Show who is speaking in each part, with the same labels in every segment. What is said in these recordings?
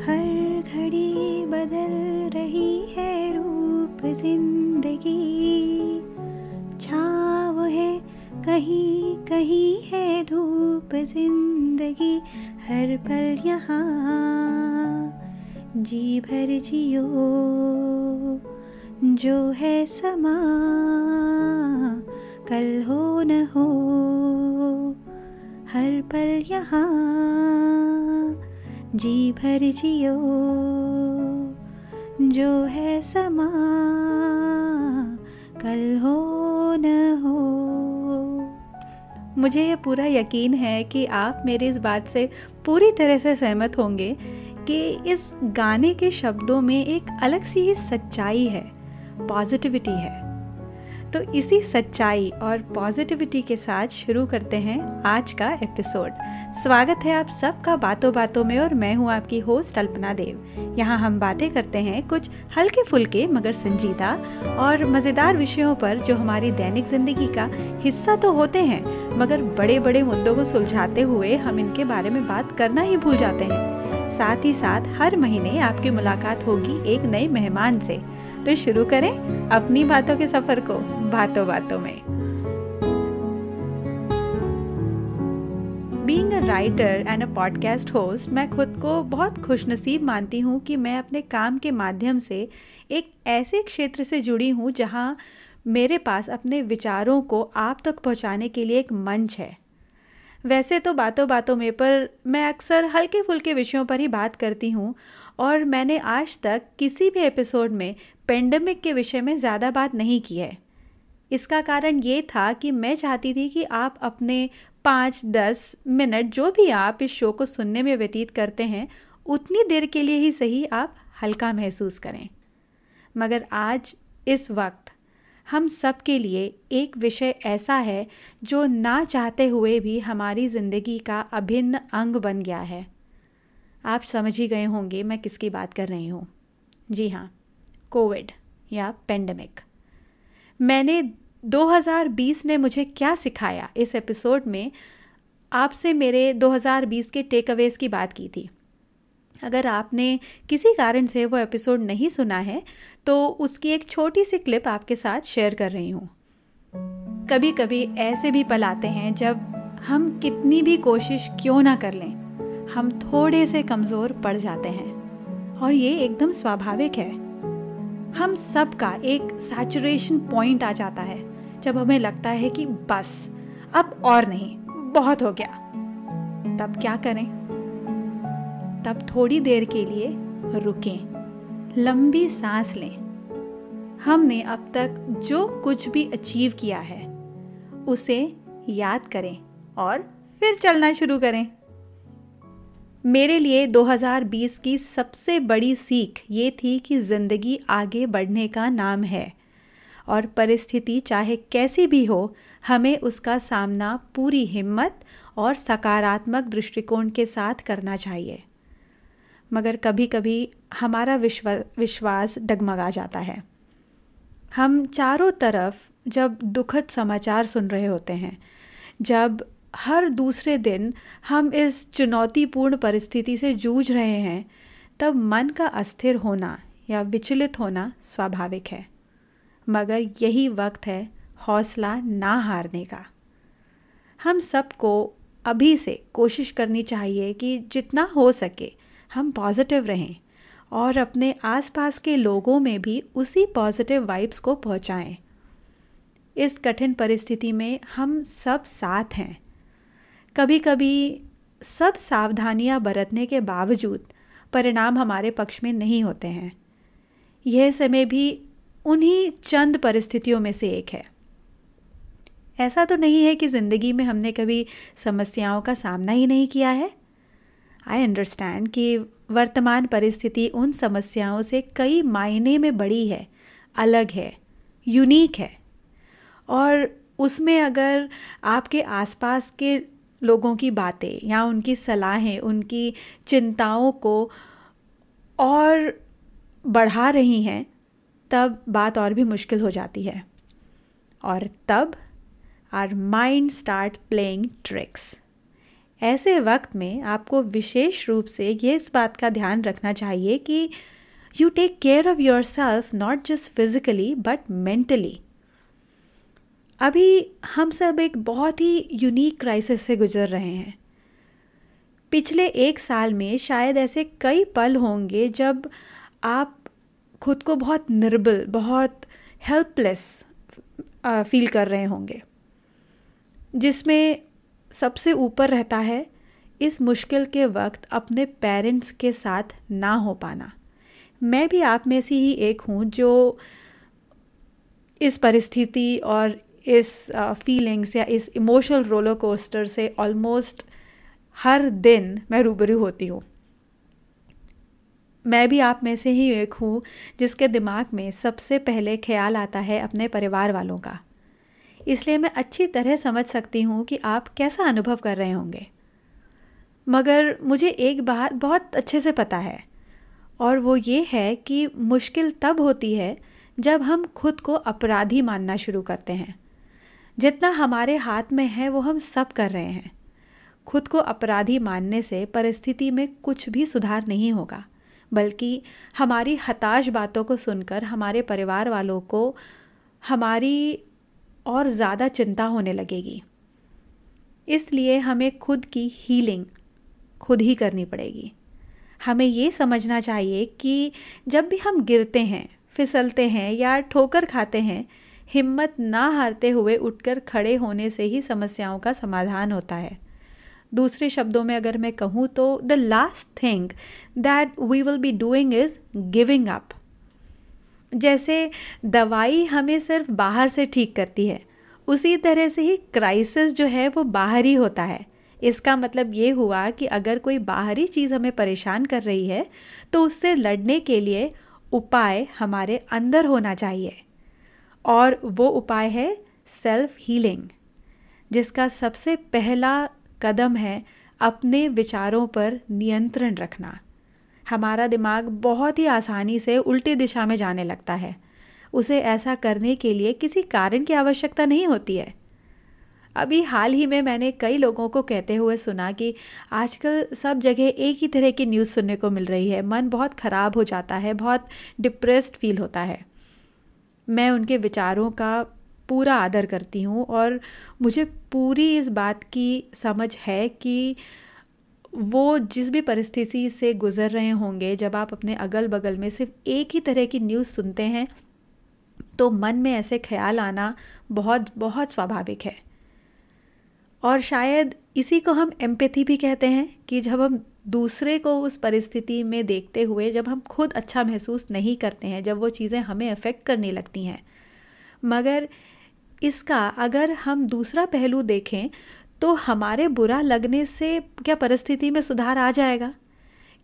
Speaker 1: हर घड़ी बदल रही है रूप ज़िंदगी। छाव है, कहीं कहीं है धूप ज़िंदगी। हर पल यहाँ, जी भर जियो। जो है समा, कल हो न हो, हर पल यहाँ। जी भर जियो, जो है समा, कल हो न हो। मुझे ये पूरा यकीन है कि आप मेरी इस बात से पूरी तरह से सहमत होंगे कि इस गाने के शब्दों में एक अलग सी ही सच्चाई है, पॉजिटिविटी है। तो इसी सच्चाई और पॉजिटिविटी के साथ शुरू करते हैं आज का एपिसोड स्वागत है आप सबका बातों बातों में और मैं हूँ आपकी होस्ट अल्पना देव. यहाँ हम बातें करते हैं कुछ हल्के फुल्के मगर संजीदा और मज़ेदार विषयों पर जो हमारी दैनिक ज़िंदगी का हिस्सा तो होते हैं, मगर बड़े बड़े मुद्दों को सुलझाते हुए हम इनके बारे में बात करना ही भूल जाते हैं। साथ ही साथ हर महीने आपकी मुलाकात होगी एक नए मेहमान से। तो शुरू करें अपनी बातों के सफ़र को, बातों बातों में। Being a writer and a podcast host मैं खुद को बहुत खुशनसीब मानती हूँ कि मैं अपने काम के माध्यम से एक ऐसे क्षेत्र से जुड़ी हूँ जहाँ मेरे पास अपने विचारों को आप तक पहुँचाने के लिए एक मंच है। वैसे तो बातों बातों में पर मैं अक्सर हल्के फुल्के विषयों पर ही बात करती हूँ और मैंने आज तक किसी भी एपिसोड में पेंडेमिक के विषय में ज़्यादा बात नहीं की है। इसका कारण ये था कि मैं चाहती थी कि आप अपने पाँच, दस मिनट जो भी आप इस शो को सुनने में व्यतीत करते हैं, उतनी देर के लिए ही सही आप हल्का महसूस करें। मगर आज, इस वक्त, हम सब के लिए एक विषय ऐसा है जो ना चाहते हुए भी हमारी ज़िंदगी का अभिन्न अंग बन गया है। आप समझ ही गए होंगे मैं किसकी बात कर रही हूँ। जी हाँ कोविड या पेंडेमिक मैंने 2020 ने मुझे क्या सिखाया? इस एपिसोड में आपसे मेरे 2020 के टेक अवेज की बात की थी। अगर आपने किसी कारण से वो एपिसोड नहीं सुना है तो उसकी एक छोटी सी क्लिप आपके साथ शेयर कर रही हूँ। कभी कभी ऐसे भी पल आते हैं जब हम कितनी भी कोशिश क्यों ना कर लें। हम थोड़े से कमज़ोर पड़ जाते हैं। और ये एकदम स्वाभाविक है। हम सब का एक सैचुरेशन पॉइंट आ जाता है, जब हमें लगता है कि बस, अब और नहीं, बहुत हो गया। तब क्या करें? तब थोड़ी देर के लिए रुकें, लंबी सांस लें। हमने अब तक जो कुछ भी अचीव किया है, उसे याद करें और फिर चलना शुरू करें। मेरे लिए 2020 की सबसे बड़ी सीख ये थी कि ज़िंदगी आगे बढ़ने का नाम है। और परिस्थिति चाहे कैसी भी हो, हमें उसका सामना पूरी हिम्मत और सकारात्मक दृष्टिकोण के साथ करना चाहिए। मगर कभी कभी हमारा विश्वा, विश्वास डगमगा जाता है। हम चारों तरफ़ जब दुखद समाचार सुन रहे होते हैं, जब हर दूसरे दिन हम इस चुनौतीपूर्ण परिस्थिति से जूझ रहे हैं, तब मन का अस्थिर होना या विचलित होना स्वाभाविक है। मगर यही वक्त है हौसला ना हारने का। हम सबको अभी से कोशिश करनी चाहिए कि जितना हो सके हम पॉजिटिव रहें और अपने आसपास के लोगों में भी उसी पॉजिटिव वाइब्स को पहुंचाएँ। इस कठिन परिस्थिति में हम सब साथ हैं। कभी कभी सब सावधानियाँ बरतने के बावजूद परिणाम हमारे पक्ष में नहीं होते हैं। यह समय भी उन्हीं चंद परिस्थितियों में से एक है। ऐसा तो नहीं है कि ज़िंदगी में हमने कभी समस्याओं का सामना ही नहीं किया है। आई अंडरस्टैंड कि वर्तमान परिस्थिति उन समस्याओं से कई मायने में बड़ी है, अलग है यूनिक है। और उसमें अगर आपके आसपास के लोगों की बातें या उनकी सलाहें, उनकी चिंताओं को और बढ़ा रही हैं, तब बात और भी मुश्किल हो जाती है। और तब our mind start playing tricks ऐसे वक्त में आपको विशेष रूप से ये इस बात का ध्यान रखना चाहिए कि you take care of yourself not just physically but mentally अभी हम सब एक बहुत ही यूनिक क्राइसिस से गुजर रहे हैं। पिछले एक साल में शायद ऐसे कई पल होंगे जब आप खुद को बहुत निर्बल, बहुत हेल्पलेस फील कर रहे होंगे। जिसमें सबसे ऊपर रहता है इस मुश्किल के वक्त अपने पेरेंट्स के साथ ना हो पाना। मैं भी आप में से ही एक हूँ जो इस परिस्थिति और इस फीलिंग्स या इस इमोशनल रोलर कोस्टर से ऑलमोस्ट हर दिन मैं रूबरू होती हूँ। मैं भी आप में से ही एक हूँ जिसके दिमाग में सबसे पहले ख्याल आता है अपने परिवार वालों का। इसलिए मैं अच्छी तरह समझ सकती हूँ कि आप कैसा अनुभव कर रहे होंगे। मगर मुझे एक बात बहुत अच्छे से पता है, और वो ये है कि मुश्किल तब होती है जब हम खुद को अपराधी मानना शुरू करते हैं। जितना हमारे हाथ में है, वो हम सब कर रहे हैं। खुद को अपराधी मानने से परिस्थिति में कुछ भी सुधार नहीं होगा, बल्कि हमारी हताश बातों को सुनकर हमारे परिवार वालों को हमारी और ज़्यादा चिंता होने लगेगी। इसलिए हमें खुद की हीलिंग खुद ही करनी पड़ेगी। हमें ये समझना चाहिए कि जब भी हम गिरते हैं, फिसलते हैं या ठोकर खाते हैं हिम्मत ना हारते हुए उठकर खड़े होने से ही समस्याओं का समाधान होता है। दूसरे शब्दों में अगर मैं कहूँ तो the last thing that we will be doing is giving up जैसे दवाई हमें सिर्फ़ बाहर से ठीक करती है, उसी तरह से ही क्राइसिस जो है वो बाहर ही होता है। इसका मतलब ये हुआ कि अगर कोई बाहरी चीज़ हमें परेशान कर रही है तो उससे लड़ने के लिए उपाय हमारे अंदर होना चाहिए। और वो उपाय है सेल्फ हीलिंग जिसका सबसे पहला कदम है अपने विचारों पर नियंत्रण रखना। हमारा दिमाग बहुत ही आसानी से उल्टी दिशा में जाने लगता है। उसे ऐसा करने के लिए किसी कारण की आवश्यकता नहीं होती है। अभी हाल ही में मैंने कई लोगों को कहते हुए सुना कि आजकल सब जगह एक ही तरह की न्यूज़ सुनने को मिल रही है। मन बहुत ख़राब हो जाता है, बहुत डिप्रेस्ड फील होता है। मैं उनके विचारों का पूरा आदर करती हूँ और मुझे पूरी इस बात की समझ है कि वो जिस भी परिस्थिति से गुज़र रहे होंगे, जब आप अपने अगल बगल में सिर्फ़ एक ही तरह की न्यूज़ सुनते हैं तो मन में ऐसे ख्याल आना बहुत बहुत स्वाभाविक है। और शायद इसी को हम एम्पैथी भी कहते हैं कि जब हम दूसरे को उस परिस्थिति में देखते हुए, जब हम खुद अच्छा महसूस नहीं करते हैं, जब वो चीज़ें हमें अफेक्ट करने लगती हैं। मगर इसका अगर हम दूसरा पहलू देखें तो हमारे बुरा लगने से क्या परिस्थिति में सुधार आ जाएगा?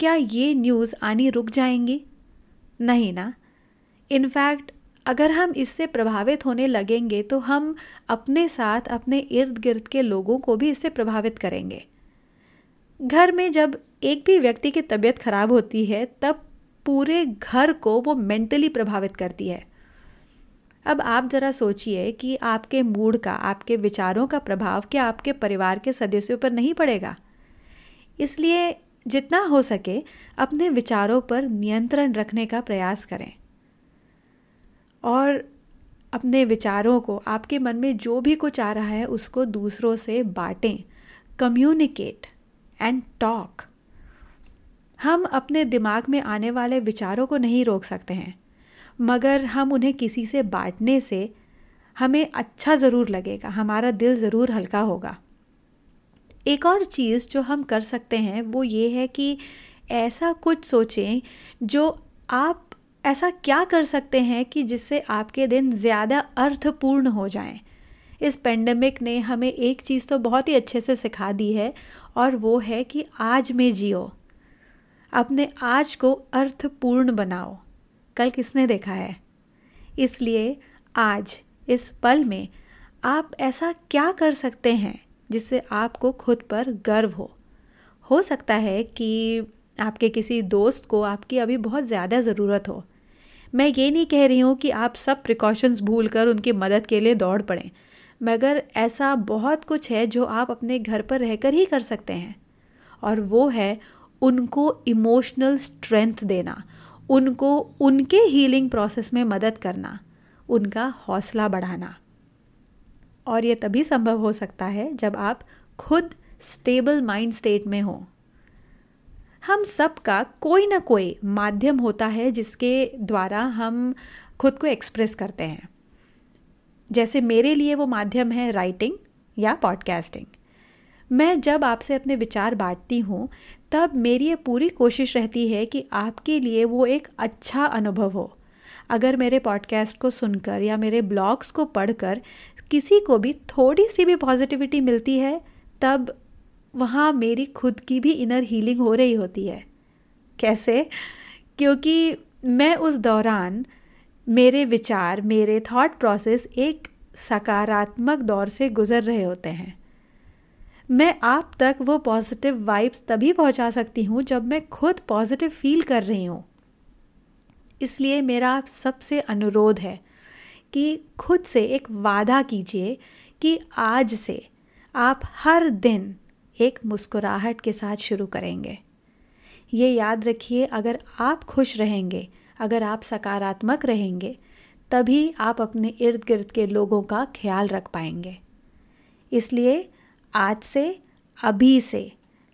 Speaker 1: क्या ये न्यूज़ आनी रुक जाएँगी? नहीं ना। इनफैक्ट अगर हम इससे प्रभावित होने लगेंगे तो हम अपने साथ अपने इर्द गिर्द के लोगों को भी इससे प्रभावित करेंगे। घर में जब एक भी व्यक्ति की तबीयत खराब होती है, तब पूरे घर को वो मेंटली प्रभावित करती है। अब आप ज़रा सोचिए कि आपके मूड का, आपके विचारों का प्रभाव क्या आपके परिवार के सदस्यों पर नहीं पड़ेगा। इसलिए जितना हो सके अपने विचारों पर नियंत्रण रखने का प्रयास करें। और अपने विचारों को, आपके मन में जो भी कुछ आ रहा है, उसको दूसरों से बांटें। कम्युनिकेट एंड टॉक हम अपने दिमाग में आने वाले विचारों को नहीं रोक सकते हैं, मगर हम उन्हें किसी से बांटने से हमें अच्छा ज़रूर लगेगा, हमारा दिल ज़रूर हल्का होगा। एक और चीज़ जो हम कर सकते हैं, वो ये है कि ऐसा कुछ सोचें जो आप ऐसा क्या कर सकते हैं कि जिससे आपके दिन ज़्यादा अर्थपूर्ण हो जाएँ? इस पेंडेमिक ने हमें एक चीज़ तो बहुत ही अच्छे से सिखा दी है, और वो है कि आज में जियो। अपने आज को अर्थपूर्ण बनाओ। कल किसने देखा है? इसलिए आज, इस पल में, आप ऐसा क्या कर सकते हैं जिससे आपको खुद पर गर्व हो? हो सकता है कि आपके किसी दोस्त को आपकी अभी बहुत ज़्यादा ज़रूरत हो। मैं ये नहीं कह रही हूँ कि आप सब प्रिकॉशंस भूल कर उनकी मदद के लिए दौड़ पड़ें, मगर ऐसा बहुत कुछ है जो आप अपने घर पर रहकर ही कर सकते हैं। और वो है उनको इमोशनल स्ट्रेंथ देना, उनको उनके हीलिंग प्रोसेस में मदद करना, उनका हौसला बढ़ाना। और ये तभी संभव हो सकता है जब आप खुद स्टेबल माइंड स्टेट में हो। हम सबका कोई ना कोई माध्यम होता है जिसके द्वारा हम खुद को एक्सप्रेस करते हैं। जैसे मेरे लिए वो माध्यम है राइटिंग या पॉडकास्टिंग मैं जब आपसे अपने विचार बांटती हूँ, तब मेरी ये पूरी कोशिश रहती है कि आपके लिए वो एक अच्छा अनुभव हो। अगर मेरे पॉडकास्ट को सुनकर या मेरे ब्लॉग्स को पढ़कर किसी को भी थोड़ी सी भी पॉजिटिविटी मिलती है, तब वहाँ मेरी खुद की भी इनर हीलिंग हो रही होती है। कैसे? क्योंकि मैं उस दौरान मेरे विचार, मेरे थॉट प्रोसेस एक सकारात्मक दौर से गुज़र रहे होते हैं। मैं आप तक वो पॉजिटिव वाइब्स तभी पहुँचा सकती हूँ जब मैं खुद पॉजिटिव फील कर रही हूँ। इसलिए मेरा आप सबसे अनुरोध है कि खुद से एक वादा कीजिए कि आज से आप हर दिन एक मुस्कुराहट के साथ शुरू करेंगे। ये याद रखिए, अगर आप खुश रहेंगे, अगर आप सकारात्मक रहेंगे, तभी आप अपने इर्द गिर्द के लोगों का ख्याल रख पाएँगे। इसलिए आज से, अभी से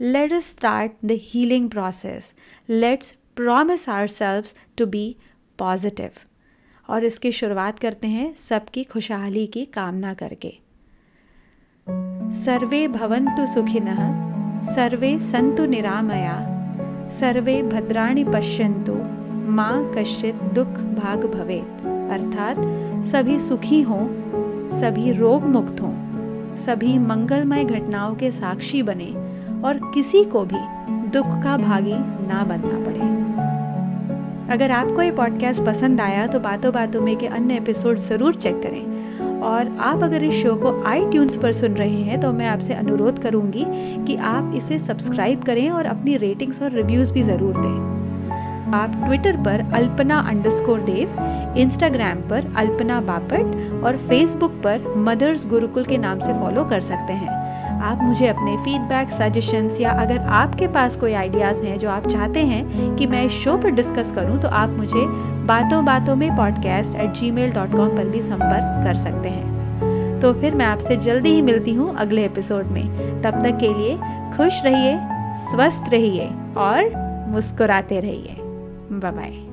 Speaker 1: let start the healing process let's promise ourselves to be positive और इसकी शुरुआत करते हैं सबकी खुशहाली की कामना करके। सर्वे भवन्तु सुखिनः, सर्वे सन्तु निरामया, सर्वे भद्राणि पश्यन्तु, माँ कश्चित दुख भाग भवेत। अर्थात, सभी सुखी हों, सभी रोग मुक्त हों, सभी मंगलमय घटनाओं के साक्षी बने और किसी को भी दुख का भागी ना बनना पड़े। अगर आपको ये पॉडकास्ट पसंद आया तो बातों बातों में के अन्य एपिसोड ज़रूर चेक करें। और आप अगर इस शो को आई पर सुन रहे हैं तो मैं आपसे अनुरोध करूँगी कि आप इसे सब्सक्राइब करें और अपनी रेटिंग्स और रिव्यूज़ भी ज़रूर दें। आप ट्विटर पर अल्पना अंडरस्कोर देव इंस्टाग्राम पर अल्पना बापट और फेसबुक पर मदर्स गुरुकुल के नाम से फॉलो कर सकते हैं। आप मुझे अपने फीडबैक सजेशंस या अगर आपके पास कोई आइडियाज़ हैं जो आप चाहते हैं कि मैं इस शो पर डिस्कस करूँ तो आप मुझे बातों बातों में podcast at Gmail dot com पर भी संपर्क कर सकते हैं। तो फिर मैं आपसे जल्दी ही मिलती हूँ अगले एपिसोड में। तब तक के लिए खुश रहिए, स्वस्थ रहिए और मुस्कुराते रहिए। Bye bye.